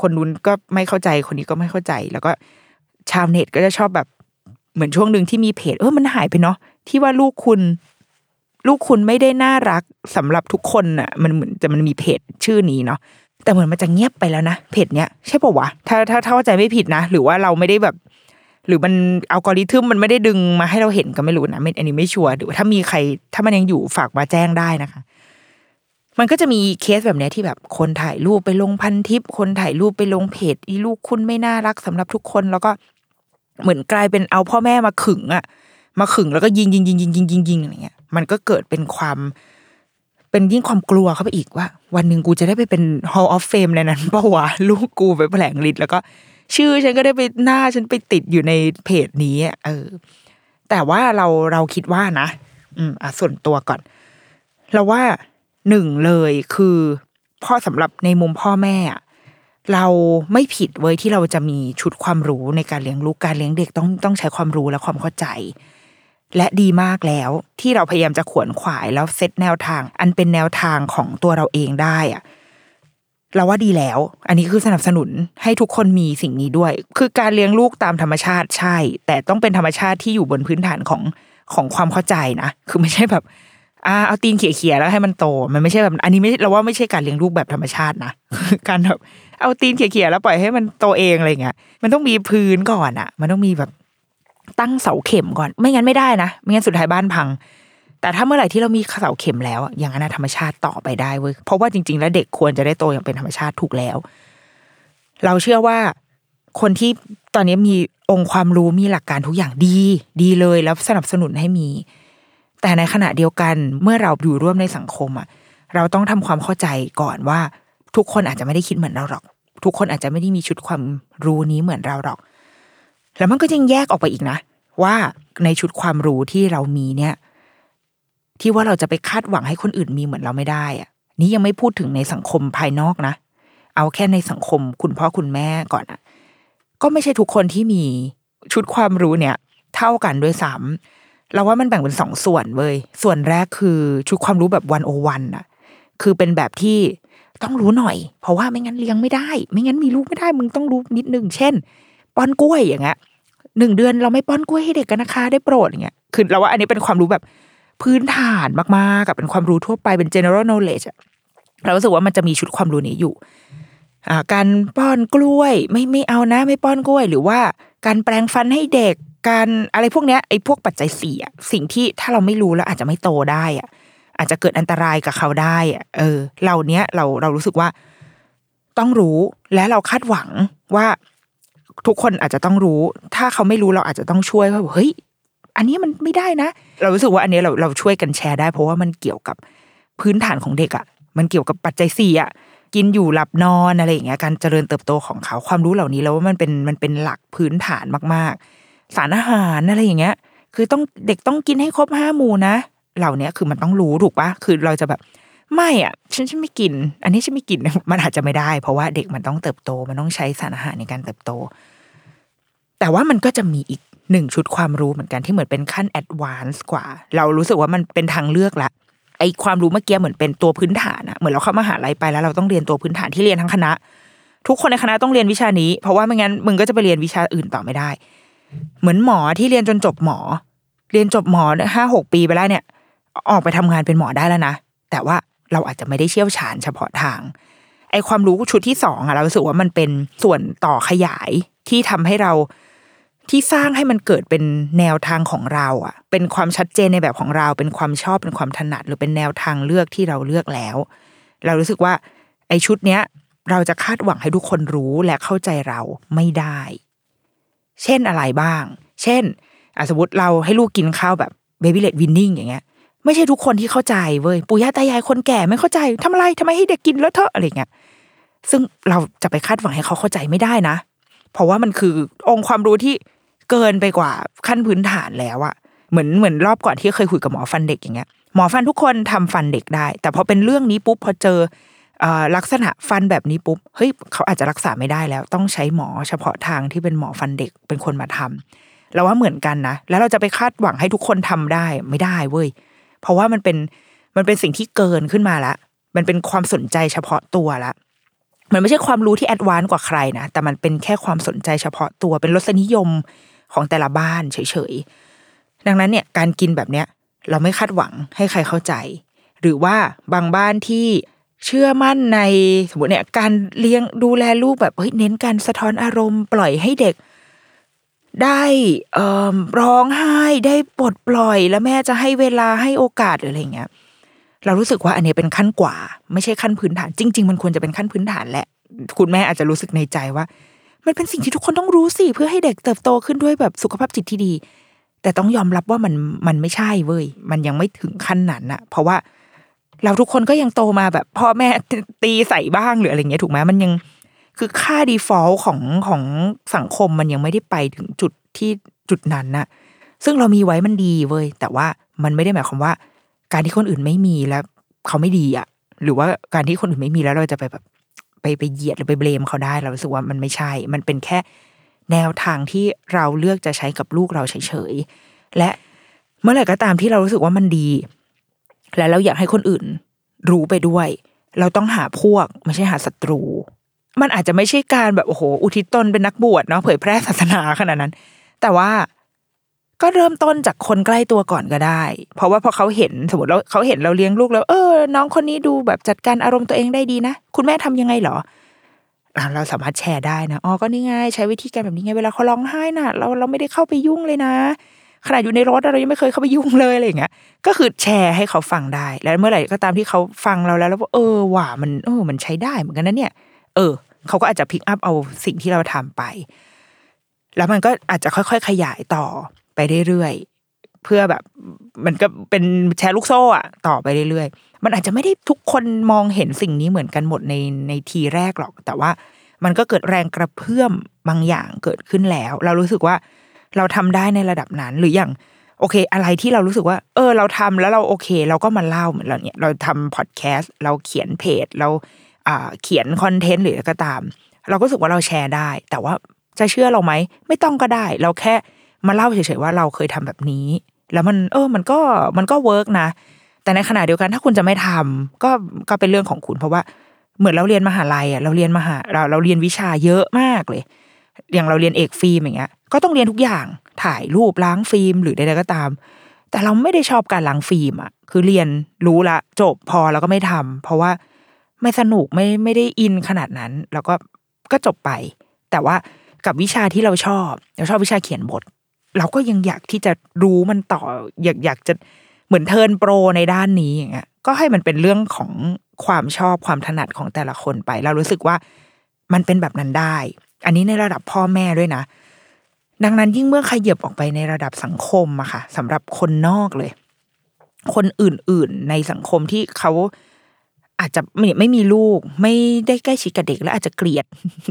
[SPEAKER 2] คนนู้นก็ไม่เข้าใจคนนี้ก็ไม่เข้าใจ แล้วก็ชาวเน็ตก็จะชอบแบบเหมือนช่วงหนึ่งที่มีเพจเออมันหายไปเนาะที่ว่าลูกคุณ ลูกคุณไม่ได้น่ารักสำหรับทุกคนน่ะมันเหมือนจะมันมีเพจชื่อนี้เนาะแต่เหมือนมันจะเงียบไปแล้วนะเพจเนี้ยใช่ป่าวะถ้าถ้าถ้าเข้าใจไม่ผิดนะ หรือว่าเราไม่ได้แบบ หรือมันอัลกอริทึมมันไม่ได้ดึงมาให้เราเห็นก็ไม่รู้นะไม่อันนี้ไม่ชัวร์หรือถ้ามีใคร ถ้ามันยังอยู่ฝากมาแจ้งได้นะคะ มันก็จะมีเคสแบบนี้ที่แบบคนถ่ายรูปไปลงพันทิป คนถ่ายรูปไปลงเพจอีลูกคุณไม่น่ารักสำหรับทุกคน แล้วก็เหมือนกลายเป็นเอาพ่อแม่มาขึงอะมาขึงแล้วก็ยิงยิงยิงยิงยิงยิงยิงอะไรเงี้ย มันก็เกิดเป็นความเป็นยิ่งความกลัวเข้าไปอีกว่า วันหนึ่งกูจะได้ไปเป็น Hall of Fame ในนั้นปะวะลูกกูไปแผลงฤทธิ์แล้วก็ ชื่อฉันก็ได้ไปหน้าฉันไปติดอยู่ในเพจนี้เออ แต่ว่าเราเราคิดว่านะ อืมอะส่วนตัวก่อน เราว่าหนึ่งเลยคือพ่อสำหรับในมุมพ่อแม่เราไม่ผิดเว้ยที่เราจะมีชุดความรู้ในการเลี้ยงลูกการเลี้ยงเด็กต้องต้องใช้ความรู้และความเข้าใจ และดีมากแล้วที่เราพยายามจะขวนขวายแล้วเซตแนวทาง อันเป็นแนวทางของตัวเราเองได้อะ เราว่าดีแล้ว อันนี้คือสนับสนุนให้ทุกคนมีสิ่งนี้ด้วย คือการเลี้ยงลูกตามธรรมชาติใช่ แต่ต้องเป็นธรรมชาติที่อยู่บนพื้นฐานของของความเข้าใจนะ คือไม่ใช่แบบอ่าเอาตีนเขี่ยๆแล้วให้มันโต มันไม่ใช่แบบอันนี้ไม่เราว่าไม่ใช่การเลี้ยงลูกแบบธรรมชาตินะการแบบเอาตีนเขี่ยๆแล้วปล่อยให้มันโตเองอะไรเงี้ย มันต้องมีพื้นก่อนอะมันต้องมีแบบตั้งเสาเข็มก่อน ไม่งั้นไม่ได้นะ ไม่งั้นสุดท้ายบ้านพัง แต่ถ้าเมื่อไหร่ที่เรามีเสาเข็มแล้ว อย่างนั้นธรรมชาติต่อไปได้เว้ยเพราะว่าจริง ๆ แล้วเด็กควรจะได้โตอย่างเป็นธรรมชาติถูกแล้ว เราเชื่อว่าคนที่ตอนนี้มีองค์ความรู้มีหลักการทุกอย่างดี ดีเลยแล้วสนับสนุนให้มี แต่ในขณะเดียวกันเมื่อเราอยู่ร่วมในสังคมอะ เราต้องทำความเข้าใจก่อนว่า ทุกคนอาจจะไม่ได้คิดเหมือนเราหรอก ทุกคนอาจจะไม่ได้มีชุดความรู้นี้เหมือนเราหรอก แล้วมันก็ยังแยกออกไปอีกนะ ว่าในชุดความรู้ที่เรามีเนี่ย ที่ว่าเราจะไปคาดหวังให้คนอื่นมีเหมือนเราไม่ได้อะนี่ยังไม่พูดถึงในสังคมภายนอกนะ เอาแค่ในสังคมคุณพ่อคุณแม่ก่อนอะก็ไม่ใช่ทุกคนที่มีชุดความรู้เนี่ย เท่ากันด้วยซ้ำเราว่ามันแบ่งเป็นสองส่วนเว้ยส่วนแรกคือชุดความรู้แบบวันโอวันอะคือเป็นแบบที่ต้องรู้หน่อย เพราะว่าไม่งั้นเลี้ยงไม่ได้ ไม่งั้นมีลูกไม่ได้มึงต้องรู้นิดนึงเช่น ป้อนกล้วยอย่างเงี้ยหนึ่งเดือนเราไม่ป้อนกล้วยให้เด็กกันนะคะได้โปรดอย่างเงี้ยคือเราว่าอันนี้เป็นความรู้แบบ พื้นฐานมากๆกับเป็นความรู้ทั่วไปเป็น general knowledge เรารู้สึกว่ามันจะมีชุดความรู้นี้อยู่การป้อนกล้วยไม่ไม่เอานะ ไม่ป้อนกล้วย หรือว่าการแปลงฟันให้เด็กการอะไรพวกเนี้ยไอ้พวกปัจจัยเสี่อะสิ่งที่ถ้าเราไม่รู้แล้วอาจจะไม่โตได้อะอาจจะเกิดอันตรายกับเขาได้อะเออเหล่านี้เราเรารู้สึกว่าต้องรู้และเราคาดหวังว่าทุกคนอาจจะต้องรู้ ถ้าเขาไม่รู้เราอาจจะต้องช่วยว่าเฮ้ย อันนี้มันไม่ได้นะ เรารู้สึกว่าอันนี้เราเราช่วยกันแชร์ได้ เพราะว่ามันเกี่ยวกับพื้นฐานของเด็กอะ่ะ มันเกี่ยวกับปัจจัยสี่อะกินอยู่หลับนอนอะไรอย่างเงี้ยการเจริญเติบโตของเขาความรู้เหล่านี้แล้วว่ามันเป็นมันเป็นหลักพื้นฐานมากๆ สารอาหารอะไรอย่างเงี้ย คือต้องเด็กต้องกินให้ครบห้าหมู่นะ เหล่านี้คือมันต้องรู้ถูกปะคือเราจะแบบไม่อะฉันฉันไม่กิน อันนี้ฉันไม่กินมันอาจจะไม่ได้ เพราะว่าเด็กมันต้องเติบโต มันต้องใช้สารอาหารในการเติบโต แต่ว่ามันก็จะมีอีก หนึ่งชุดความรู้เหมือนกันที่เหมือนเป็นขั้นแอดวานซ์กว่า เรารู้สึกว่ามันเป็นทางเลือกละไอความรู้เมื่อกี้เหมือนเป็นตัวพื้นฐานอะเหมือนเราเข้ามหาลัยไปแล้วเราต้องเรียนตัวพื้นฐานที่เรียนทั้งคณะ ทุกคนในคณะต้องเรียนวิชานี้ เพราะว่าไม่งั้นมึงก็จะไปเรียนวิชาอื่นต่อไม่ได้ เหมือนหมอที่เรียนจนจบหมอ เรียนจบหมอห้าหกปีไปแล้วเนี่ย ออกไปทำงานเป็นหมอได้แล้วนะแต่ว่าเราอาจจะไม่ได้เชี่ยวชาญเฉพาะทางไอความรู้ชุดที่สองอะเราสึกว่ามันเป็นส่วนต่อขยายที่ทำให้เรา ที่สร้างให้มันเกิดเป็นแนวทางของเราอะเป็นความชัดเจนในแบบของเรา เป็นความชอบเป็นความถนัด หรือเป็นแนวทางเลือกที่เราเลือกแล้ว เรารู้สึกว่า ไอชุดเนี้ยเราจะคาดหวังให้ทุกคนรู้และเข้าใจเราไม่ได้ เช่นอะไรบ้าง เช่นสมมติเราให้ลูกกินข้าวแบบเบบี้เลดวินนิ่งอย่างเงี้ย ไม่ใช่ทุกคนที่เข้าใจเว้ยปู่ย่าตายายคนแก่ไม่เข้าใจทำอะไรทำไมให้เด็กกินแล้วเถอะอะไรเงี้ยซึ่งเราจะไปคาดหวังให้เขาเข้าใจไม่ได้นะ เพราะว่ามันคือองค์ความรู้ที่เกินไปกว่าขั้นพื้นฐานแล้วอะเหมือนเหมือนรอบก่อนที่เคยคุยกับหมอฟันเด็กอย่างเงี้ยหมอฟันทุกคนทำฟันเด็กได้ แต่พอเป็นเรื่องนี้ปุ๊บพอเจอลักษณะฟันแบบนี้ปุ๊บเฮ้ยเขาอาจจะรักษาไม่ได้แล้ว ต้องใช้หมอเฉพาะทางที่เป็นหมอฟันเด็กเป็นคนมาทำเราว่าเหมือนกันนะแล้วเราจะไปคาดหวังให้ทุกคนทำได้ไม่ได้เว้ยเพราะว่ามันเป็นมันเป็นสิ่งที่เกินขึ้นมาละ มันเป็นความสนใจเฉพาะตัวละ มันไม่ใช่ความรู้ที่ advance กว่าใครนะแต่มันเป็นแค่ความสนใจเฉพาะตัวเป็นรสนิยมของแต่ละบ้านเฉยๆดังนั้นเนี่ยการกินแบบเนี้ยเราไม่คาดหวังให้ใครเข้าใจ หรือว่าบางบ้านที่เชื่อมั่นในสมมติเนี่ยการเลี้ยงดูแลลูกแบบเฮ้ยเน้นการสะท้อนอารมณ์ปล่อยให้เด็ก ได้เอ่อร้องไห้ได้ปลดปล่อยแล้วแม่จะให้เวลาให้โอกาสหรืออะไรเงี้ย เรารู้สึกว่าอันนี้เป็นขั้นกว่า ไม่ใช่ขั้นพื้นฐาน จริง ๆ มันควรจะเป็นขั้นพื้นฐานแหละ คุณแม่อาจจะรู้สึกในใจว่า มันเป็นสิ่งที่ทุกคนต้องรู้สิเพื่อให้เด็กเติบโตขึ้นด้วยแบบสุขภาพจิตที่ดี แต่ต้องยอมรับว่ามันมันไม่ใช่เว้ยมันยังไม่ถึงขั้นนั้นอะเพราะว่าเราทุกคนก็ยังโตมาแบบพ่อแม่ตีใส่บ้างหรืออะไรเงี้ยถูกไหมมันยังคือค่า default ของของสังคมมันยังไม่ได้ไปถึงจุดที่จุดนั้นนะซึ่งเรามีไว้มันดีเว้ยแต่ว่ามันไม่ได้หมายความว่า การที่คนอื่นไม่มีแล้วเขาไม่ดีอะ หรือว่าการที่คนอื่นไม่มีแล้วเราจะไปแบบไปไปเหยียดหรือไปเบลมเขาได้เราสึกว่ามันไม่ใช่ มันเป็นแค่แนวทางที่เราเลือกจะใช้กับลูกเราเฉยๆและเมื่อไหร่ก็ตามที่เรารู้สึกว่ามันดี และเราอยากให้คนอื่นรู้ไปด้วย เราต้องหาพวกไม่ใช่หาศัตรู มันอาจจะไม่ใช่การแบบโอ้โหอุทิศตนเป็นนักบวชเนาะเผยแพร่ศาสนาขนาดนั้น แต่ว่า ก็เริ่มต้นจากคนใกล้ตัวก่อนก็ได้ เพราะว่าพอเขาเห็นสมมติเราเขาเห็นเราเลี้ยงลูกแล้ว เออ น้องคนนี้ดูแบบจัดการอารมณ์ตัวเองได้ดีนะ คุณแม่ทำยังไงหรอ เราสามารถแชร์ได้นะ อ๋อ ก็นี่ไงใช้วิธีการแบบนี้ไง เวลาเขาร้องไห้น่ะ เราเราไม่ได้เข้าไปยุ่งเลยนะขนาดอยู่ในรถเรายังไม่เคยเข้าไปยุ่งเลยอะไรอย่างเงี้ย ก็คือแชร์ให้เขาฟังได้ แล้วเมื่อไหร่ก็ตามที่เขาฟังเราแล้ว แล้วว่าเออว่ามันเออมันใช้ได้เหมือนกันนะเนี่ย เออ เขาก็อาจจะพิกอัพเอาสิ่งที่เราทำไป แล้วมันก็อาจจะค่อย ๆ ขยายต่อ ไปเรื่อยๆเพื่อแบบ มันก็เป็นแชร์ลูกโซ่อะต่อไปเรื่อยๆ มันอาจจะไม่ได้ทุกคนมองเห็นสิ่งนี้เหมือนกันหมดในในทีแรกหรอก แต่ว่ามันก็เกิดแรงกระเพื่อมบางอย่างเกิดขึ้นแล้ว เรารู้สึกว่าเราทำได้ในระดับนั้นหรืออย่างโอเค อะไรที่เรารู้สึกว่า เออ เราทำแล้วเราโอเค เราก็มาเล่าเหมือนเราเนี่ยเราทำพอดแคสต์เราเขียนเพจ เราอ่าเขียนคอนเทนต์หรืออะไรก็ตาม เราก็รู้สึกว่าเราแชร์ได้ แต่ว่าจะเชื่อเราไหมไม่ต้องก็ได้ เราแค่ มาเล่าเฉยๆว่าเราเคยทำแบบนี้ แล้วมันเออมันก็มันก็ work นะแต่ในขณะเดียวกันถ้าคุณจะไม่ทำก็ก็เป็นเรื่องของคุณ เพราะว่าเหมือนเราเรียนมหาลัยอะเราเรียนมหาเราเราเรียนวิชาเยอะมากเลย อย่างเราเรียนเอกฟิล์มอย่างเงี้ย ก็ต้องเรียนทุกอย่างถ่ายรูปล้างฟิล์มหรือใดๆก็ตาม แต่เราไม่ได้ชอบการล้างฟิล์มอะ คือเรียนรู้ละจบพอแล้วก็ไม่ทำเพราะว่าไม่สนุกไม่ไม่ได้อินขนาดนั้น แล้วก็ก็จบไป แต่ว่ากับวิชาที่เราชอบเราชอบวิชาเขียนบท เราก็ยังอยากที่จะรู้มันต่อ อยากอยากจะเหมือนเทิร์นโปรในด้านนี้อย่างเงี้ยก็ให้มันเป็นเรื่องของความชอบความถนัดของแต่ละคนไป เรารู้สึกว่ามันเป็นแบบนั้นได้ อันนี้ในระดับพ่อแม่ด้วยนะ ดังนั้นยิ่งเมื่อขยับออกไปในระดับสังคมอะค่ะสำหรับคนนอกเลย คนอื่นๆในสังคมที่เขา อาจจะไม่ไม่มีลูก ไม่ได้ใกล้ชิดกับเด็ก และอาจจะเกลียด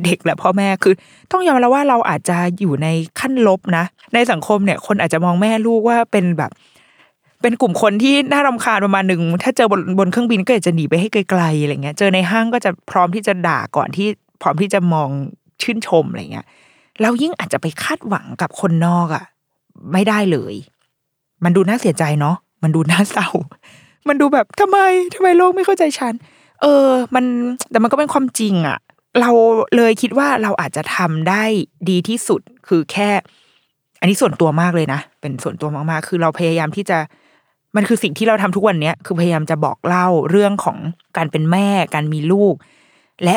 [SPEAKER 2] เด็กและพ่อแม่คือ ต้องยอมรับว่าเราอาจจะอยู่ในขั้นลบนะ ในสังคมเนี่ย คนอาจจะมองแม่ลูกว่าเป็นแบบ เป็นกลุ่มคนที่น่ารำคาญประมาณหนึ่งถ้าเจอบนบนเครื่องบินก็อาจจะหนีไปให้ไกลๆอะไรเงี้ย เจอในห้างก็จะพร้อมที่จะด่าก่อนที่พร้อมที่จะมองชื่นชมอะไรเงี้ยเรายิ่งอาจจะไปคาดหวังกับคนนอกอะ่ะ ไม่ได้เลย มันดูน่าเสียใจเนาะมันดูน่าเศร้า มันดูแบบทำไมทำไมโลกไม่เข้าใจฉัน เออ มันแต่มันก็เป็นความจริงอะ่ะเราเลยคิดว่าเราอาจจะทำได้ดีที่สุดคือแค่ อันนี้ส่วนตัวมากเลยนะ เป็นส่วนตัวมากๆ คือเราพยายามที่จะมันคือสิ่งที่เราทำทุกวันเนี้ยคือพยายามจะบอกเล่าเรื่องของการเป็นแม่ การมีลูก และ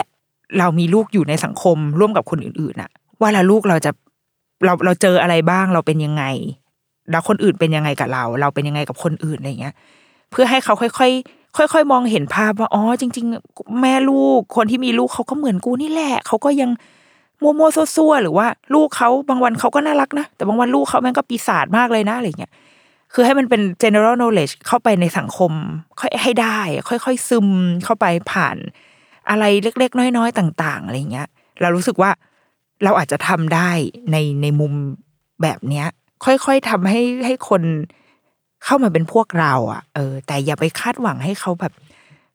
[SPEAKER 2] เรามีลูกอยู่ในสังคมร่วมกับคนอื่นๆอะว่าละลูกเราจะเราเราเจออะไรบ้างเราเป็นยังไง แล้วคนอื่นเป็นยังไงกับเรา เราเป็นยังไงกับคนอื่นอะไรเงี้ย เพื่อให้เขาค่อยๆ ค่อย ๆ มองเห็นภาพว่าอ๋อจริง ๆ แม่ลูกคนที่มีลูกเขาก็เหมือนกูนี่แหละเขาก็ยังมัวมัวซัวๆหรือว่า ลูกเขาบางวันเขาก็น่ารักนะแต่บางวันลูกเขาแม่งก็ปีศาจมากเลยนะอะไรเงี้ยคือให้มันเป็น general knowledge เข้าไปในสังคม ค่อยให้ได้ ค่อย ๆ ซึมเข้าไปผ่านอะไรเล็ก ๆ น้อย ๆ ต่าง ๆ อะไรเงี้ย เรารู้สึกว่าเราอาจจะทำได้ในในมุมแบบเนี้ย ค่อย ๆทำให้ให้คน เข้ามาเป็นพวกเราอะ เออ แต่อย่าไปคาดหวังให้เขาแบบ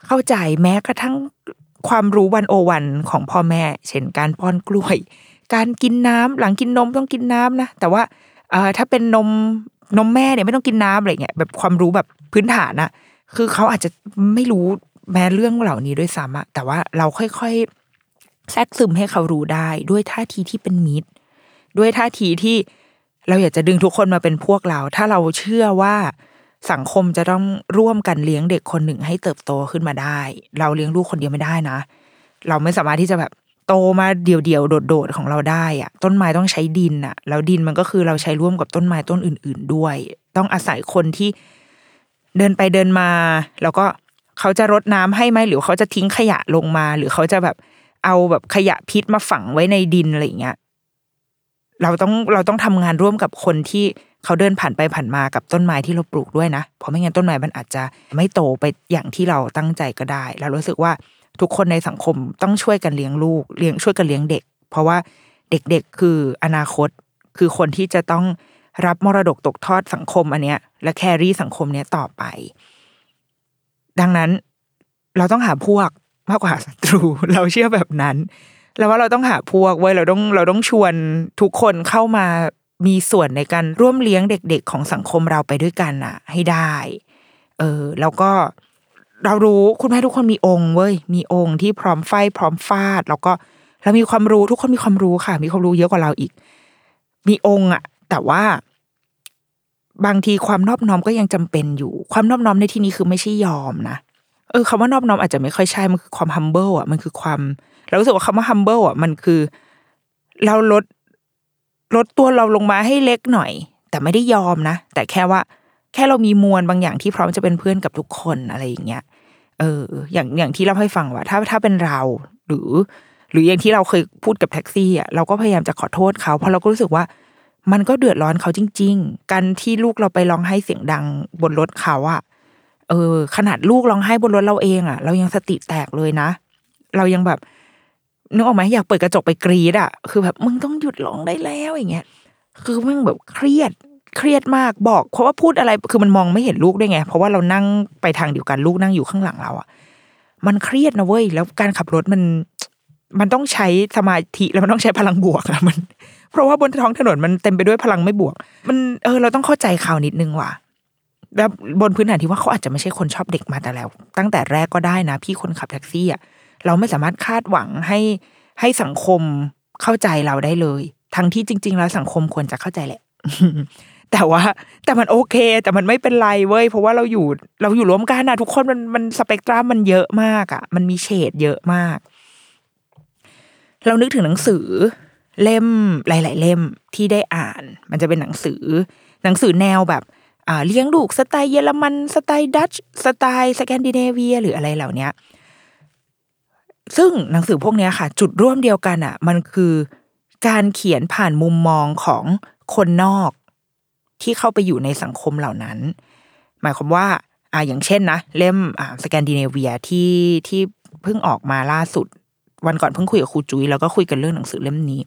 [SPEAKER 2] เข้าใจแม้กระทั่งความรู้วันโอวันของพ่อแม่ เช่นการป้อนกล้วย การกินน้ำหลังกินนมต้องกินน้ำนะแต่ว่าเออถ้าเป็นนมนมแม่เนี่ยไม่ต้องกินน้ำอะไรเงี้ยแบบความรู้แบบพื้นฐานอะคือเขาอาจจะไม่รู้แม้เรื่องเหล่านี้ด้วยซ้ำอะแต่ว่าเราค่อยๆแทรกซึมให้เขารู้ได้ ด้วยท่าทีที่เป็นมิตร ด้วยท่าทีที่ เราอยากจะดึงทุกคนมาเป็นพวกเรา ถ้าเราเชื่อว่าสังคมจะต้องร่วมกันเลี้ยงเด็กคนหนึ่งให้เติบโตขึ้นมาได้ เราเลี้ยงลูกคนเดียวไม่ได้นะ เราไม่สามารถที่จะแบบโตมาเดี่ยวๆโดดๆของเราได้อะต้นไม้ต้องใช้ดินอะแล้วดินมันก็คือเราใช้ร่วมกับต้นไม้ต้นอื่น ๆ ด้วย ต้องอาศัยคนที่เดินไปเดินมา แล้วก็เขาจะรดน้ำให้ไหมหรือเขาจะทิ้งขยะลงมา หรือเขาจะแบบเอาแบบขยะพิษมาฝังไว้ในดินอะไรเงี้ย เราต้องเราต้องทำงานร่วมกับคนที่เขาเดินผ่านไปผ่านมากับต้นไม้ที่เราปลูกด้วยนะ เพราะไม่งั้นต้นไม้มันอาจจะไม่โตไปอย่างที่เราตั้งใจก็ได้ เรารู้สึกว่าทุกคนในสังคมต้องช่วยกันเลี้ยงลูกเลี้ยงช่วยกันเลี้ยงเด็ก เพราะว่าเด็กๆ คืออนาคต คือคนที่จะต้องรับมรดกตกทอดสังคมอันเนี้ย และแครี่สังคมเนี้ยต่อไป ดังนั้นเราต้องหาพวกมากกว่าศัตรู เราเชื่อแบบนั้น แล้วว่าเราต้องหาพวกไว้เราต้องเราต้องชวนทุกคนเข้ามามีส่วนในการร่วมเลี้ยงเด็ก ๆ ของสังคมเราไปด้วยกันอะให้ได้ เออ แล้วก็เรารู้คุณแม่ทุกคนมีองค์เว้ยมีองค์ที่พร้อมไฟพร้อมฟาด แล้วก็เรามีความรู้ทุกคนมีความรู้ค่ะ มีความรู้เยอะกว่าเราอีก มีองค์อะแต่ว่า บางทีความนอบน้อมก็ยังจำเป็นอยู่ ความนอบน้อมในที่นี้คือไม่ใช่ยอมนะเออคำว่านอบน้อมอาจจะไม่ค่อยใช่มันคือความ humble อะมันคือความ เรารู้สึกว่าคำว่า humble อะมันคือ เราลดลดตัวเราลงมาให้เล็กหน่อย แต่ไม่ได้ยอมนะ แต่แค่ว่า แค่เรามีมวลบางอย่างที่พร้อมจะเป็นเพื่อนกับทุกคนอะไรอย่างเงี้ยเออ อย่างอย่างที่เราให้ฟังว่า ถ้าถ้าเป็นเราหรือ หรืออย่างที่เราเคยพูดกับแท็กซี่อะเราก็พยายามจะขอโทษเขา เพราะเราก็รู้สึกว่า มันก็เดือดร้อนเขาจริง ๆ การที่ลูกเราไปร้องไห้เสียงดังบนรถเขาอะเออ ขนาดลูกร้องไห้บนรถเราเองอะ เรายังสติแตกเลยนะ เรายังแบบ นึกออกไหมอยากเปิดกระจกไปกรีดอะคือแบบมึงต้องหยุดร้องได้แล้วอย่างเงี้ยคือมึงแบบเครียดเครียดมากบอก เพราะว่าพูดอะไรคือมันมองไม่เห็นลูกด้วยไง เพราะว่าเรานั่งไปทางเดียวกันลูกนั่งอยู่ข้างหลังเราอะมันเครียดนะเว้ยแล้วการขับรถมันมันต้องใช้สมาธิแล้วมันต้องใช้พลังบวกอะมัน เพราะว่าบนท้องถนนมันเต็มไปด้วยพลังไม่บวก มันเออ เราต้องเข้าใจเขาวนิดนึงว่ะแล้วบนพื้นฐานที่ว่าเขาอาจจะไม่ใช่คนชอบเด็กมาแต่แล้ว ตั้งแต่แรกก็ได้นะ พี่คนขับแท็กซี่อะ เราไม่สามารถคาดหวังให้ให้สังคมเข้าใจเราได้เลย ทั้งที่จริง ๆ แล้วสังคมควรจะเข้าใจแหละแต่ว่าแต่มันโอเค แต่มันไม่เป็นไรเว้ยเพราะว่าเราอยู่เราอยู่ร่วมกันนะทุกคนมันมันสเปกตรัมมันเยอะมากอะ มันมีเฉดเยอะมาก เรานึกถึงหนังสือเล่มหลาย ๆ เล่มที่ได้อ่าน มันจะเป็นหนังสือ หนังสือแนวแบบอ่าเลี้ยงลูกสไตล์เยอรมันสไตล์ดัตช์สไตล์สแกนดิเนเวียหรืออะไรเหล่านี้ ซึ่งหนังสือพวกนี้ค่ะ จุดร่วมเดียวกันอะ มันคือการเขียนผ่านมุมมองของคนนอก ที่เข้าไปอยู่ในสังคมเหล่านั้น หมายความว่าอ่าอย่างเช่นนะเล่มอ่าสแกนดิเนเวียที่ที่เพิ่งออกมาล่าสุด วันก่อนเพิ่งคุยกับครูจุย้ยแล้วก็คุยกันเรื่องหนังสือเล่มนี้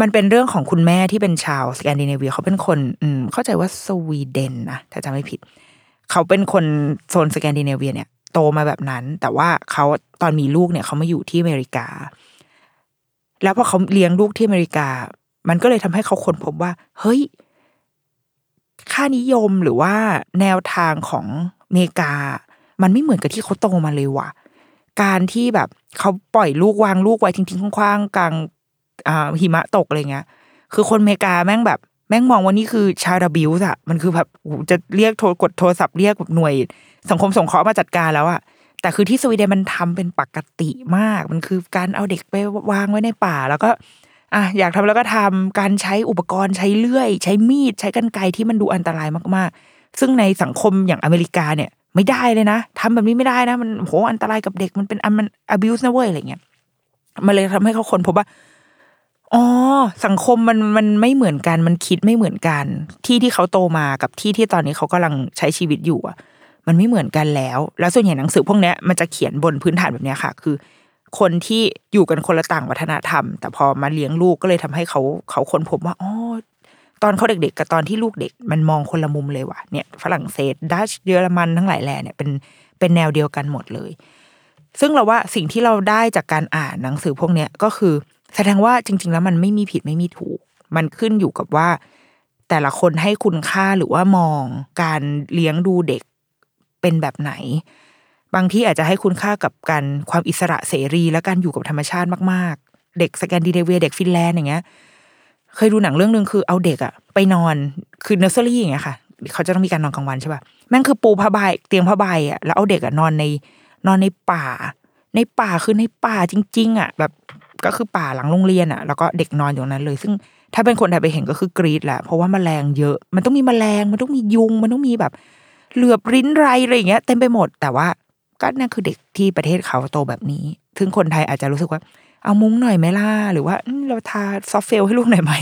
[SPEAKER 2] มันเป็นเรื่องของคุณแม่ที่เป็นชาวสแกนดิเนเวียเขาเป็นคนอืมเข้าใจว่าสวีเดนนะถ้าจำไม่ผิด เขาเป็นคนโซนสแกนดิเนเวียเนี่ย โตมาแบบนั้น แต่ว่าเขาตอนมีลูกเนี่ยเขามาอยู่ที่อเมริกา แล้วพอเขาเลี้ยงลูกที่อเมริกา มันก็เลยทำให้เขาค้นพบว่า เฮ้ย ค่านิยมหรือว่าแนวทางของอเมริกา มันไม่เหมือนกับที่เขาโตมาเลยว่ะ การที่แบบเขาปล่อยลูกวางลูกไว้ทิ้งๆคว้างๆกลางหิมะตกอะไรเงี้ยคือคนอเมริกาแม่งแบบ แม่งมองว่านี่คือชาดาบิวส์อะมันคือแบบจะเรียกโทรกดโทรศัพท์เรียกหน่วย สังคมสงเคราะห์มาจัดการแล้วอะแต่คือที่สวีเดนมันทำเป็นปกติมาก มันคือการเอาเด็กไปวางไว้ในป่า แล้วก็อะอยากทำแล้วก็ทำการใช้อุปกรณ์ใช้เลื่อย ใช้มีด ใช้กรรไกรที่มันดูอันตรายมากๆ ซึ่งในสังคมอย่างอเมริกาเนี่ย ไม่ได้เลยนะทำแบบนี้ไม่ได้นะ มันโหอันตรายกับเด็กมันเป็นอันมัน abuse นะเว้ยอะไรเงี้ยมันเลยทำให้เขาคนพบว่า อ๋อสังคมมันมันไม่เหมือนกัน มันคิดไม่เหมือนกัน ที่ที่เขาโตมากับที่ที่ตอนนี้เขากำลังใช้ชีวิตอยู่อะ มันไม่เหมือนกันแล้ว แล้วส่วนใหญ่หนังสือพวกเนี้ยมันจะเขียนบนพื้นฐานแบบเนี้ยค่ะ คือ คนที่อยู่กันคนละต่างวัฒนธรรม แต่พอมาเลี้ยงลูกก็เลยทำให้เขาเขาค้นพบว่าอ๋อตอนเขาเด็กๆ กับตอนที่ลูกเด็กมันมองคนละมุมเลยว่ะเนี่ยฝรั่งเศสดัชเยอรมันทั้งหลายแหล่เนี่ยเป็นเป็นแนวเดียวกันหมดเลย ซึ่งเราว่าสิ่งที่เราได้จากการอ่านหนังสือพวกเนี้ยก็คือ แสดงว่าจริง ๆ แล้วมันไม่มีผิดไม่มีถูก มันขึ้นอยู่กับว่า แต่ละคนให้คุณค่าหรือว่ามองการเลี้ยงดูเด็กเป็นแบบไหน บางที่อาจจะให้คุณค่ากับการความอิสระเสรี และการอยู่กับธรรมชาติมากๆ เด็กสแกนดิเนเวียเด็กฟินแลนด์อย่างเงี้ยเคยดูหนังเรื่องหนึ่งคือเอาเด็กอะไปนอนคือเนอร์เซอรี่อย่างเงี้ยค่ะ เขาจะต้องมีการนอนกลางวันใช่ป่ะแม่งคือปูผ้าใบเตียงผ้าใบอะแล้วเอาเด็กอะนอนในนอนในป่า ในป่าคือในป่าจริง ๆอะแบบ ก็คือป่าหลังโรงเรียนอะแล้วก็เด็กนอนอยู่นั้นเลย ซึ่งถ้าเป็นคนไทยไปเห็นก็คือกรีดแหละ เพราะว่าแมลงเยอะ มันต้องมีแมลง มันต้องมียุง มันต้องมีแบบเหลือบริ้นไรอะไรอย่างเงี้ยเต็มไปหมด แต่ว่าก็นั่นคือเด็กที่ประเทศเขาโตแบบนี้ซึ่งคนไทยอาจจะรู้สึกว่า เอามุ้งหน่อยไหมล่ะ หรือว่าเราทาซอฟเฟลให้ลูกหน่อยไหม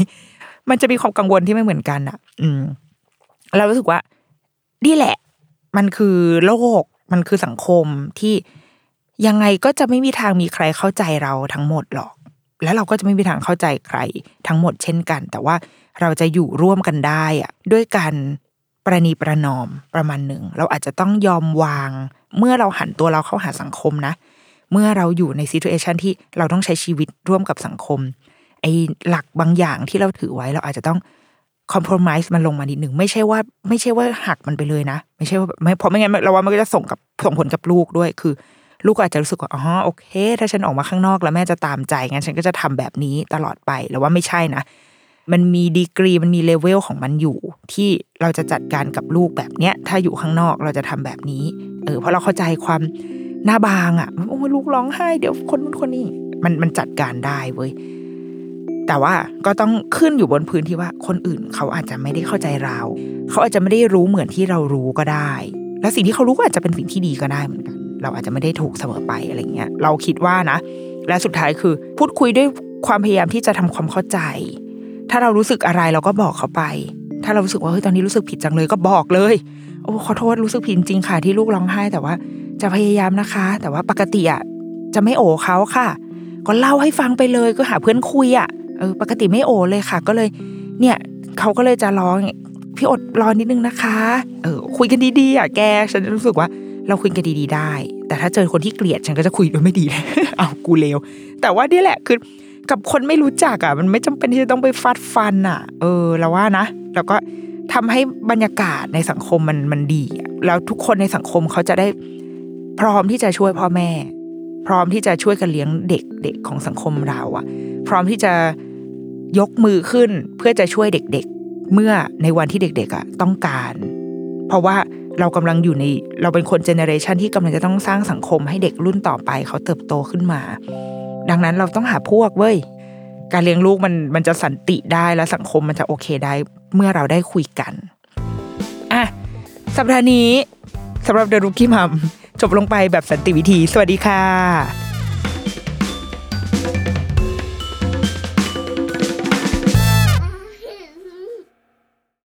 [SPEAKER 2] มันจะมีความกังวลที่ไม่เหมือนกันอะ อืม เรารู้สึกว่านี่แหละ มันคือโลก มันคือสังคมที่ ยังไงก็จะไม่มีทางมีใครเข้าใจเราทั้งหมดหรอก แล้วเราก็จะไม่มีทางเข้าใจใครทั้งหมดเช่นกัน แต่ว่าเราจะอยู่ร่วมกันได้อะด้วยการประนีประนอมประมาณหนึ่ง เราอาจจะต้องยอมวาง เมื่อเราหันตัวเราเข้าหาสังคมนะ เมื่อเราอยู่ในซีทูเอชันที่เราต้องใช้ชีวิตร่วมกับสังคมไอ้หลักบางอย่างที่เราถือไว้เราอาจจะต้องคอม p r o m i s e มันลงมานิดหนึ่งไม่ใช่ว่า ไม่ใช่ว่าหักมันไปเลยนะ ไม่ใช่ว่าไม่เพราะไม่งั้นเราว่ามันก็จะส่งกับส่งผลกับลูกด้วย คือ ลูกก็อาจจะรู้สึกว่าอ๋อโอเค ถ้าฉันออกมาข้างนอกแล้วแม่จะตามใจงั้นฉันก็จะทำแบบนี้ตลอดไปแล้วว่าไม่ใช่นะมันมีดีกรีมันมีเลเวลของมันอยู่ ที่เราจะจัดการกับลูกแบบเนี้ย ถ้าอยู่ข้างนอกเราจะทำแบบนี้ เออเพราะเราเข้าใจความหน้าบางอะ่ะโอ้ยลูกร้องไห้เดี๋ยวคนนู้นคนนี้มันมันจัดการได้เว้ยแต่ว่าก็ต้องขึ้นอยู่บนพื้นที่ว่าคนอื่นเขาอาจจะไม่ได้เข้าใจเรา เขาอาจจะไม่ได้รู้เหมือนที่เรารู้ก็ได้ แล้วสิ่งที่เขารู้ก็อาจจะเป็นสิ่งที่ดีก็ได้เหมือนกัน เราอาจจะไม่ได้ถูกเสมอไปอะไรเงี้ยเราคิดว่านะ และสุดท้ายคือ พูดคุยด้วยความพยายามที่จะทำความเข้าใจ ถ้าเรารู้สึกอะไรเราก็บอกเขาไป ถ้าเรารู้สึกว่าเฮ้ยตอนนี้รู้สึกผิดจังเลยก็บอกเลยโอ้ขอโทษรู้สึกผิดจริงค่ะที่ลูกร้องไห้ แต่ว่าจะพยายามนะคะ แต่ว่าปกติอะจะไม่โอเขาค่ะ ก็เล่าให้ฟังไปเลยก็หาเพื่อนคุยอะเออปกติไม่โอเลยค่ะ ก็เลย เนี่ยเขาก็เลยจะร้องพี่อดรอนิดนึงนะคะ เออคุยกันดีๆอะแก ฉันรู้สึกว่า เราคุยกันดีๆได้ แต่ถ้าเจอคนที่เกลียดฉันก็จะคุยด้วยไม่ดีเอากูเลวแต่ว่านี่แหละคือกับคนไม่รู้จักอะ มันไม่จำเป็นที่จะต้องไปฟาดฟันอะ เออเราว่านะแล้วก็ทำให้บรรยากาศในสังคมมันมันดี แล้วทุกคนในสังคมเขาจะได้พร้อมที่จะช่วยพ่อแม่ พร้อมที่จะช่วยกันเลี้ยงเด็กเด็กของสังคมเราอะ พร้อมที่จะยกมือขึ้นเพื่อจะช่วยเด็กๆเมื่อในวันที่เด็กๆอะต้องการ เพราะว่า เรากำลังอยู่ใน เราเป็นคน generation ที่กำลังจะต้องสร้างสังคมให้เด็กรุ่นต่อไปเขาเติบโตขึ้นมา ดังนั้นเราต้องหาพวกเว้ยการเลี้ยงลูกมันมันจะสันติได้และสังคมมันจะโอเคได้ เมื่อเราได้คุยกันอะสัปดาห์นี้สำหรับเดรุกี้มัมจบลงไปแบบสันติวิธี สวัสดีค่ะ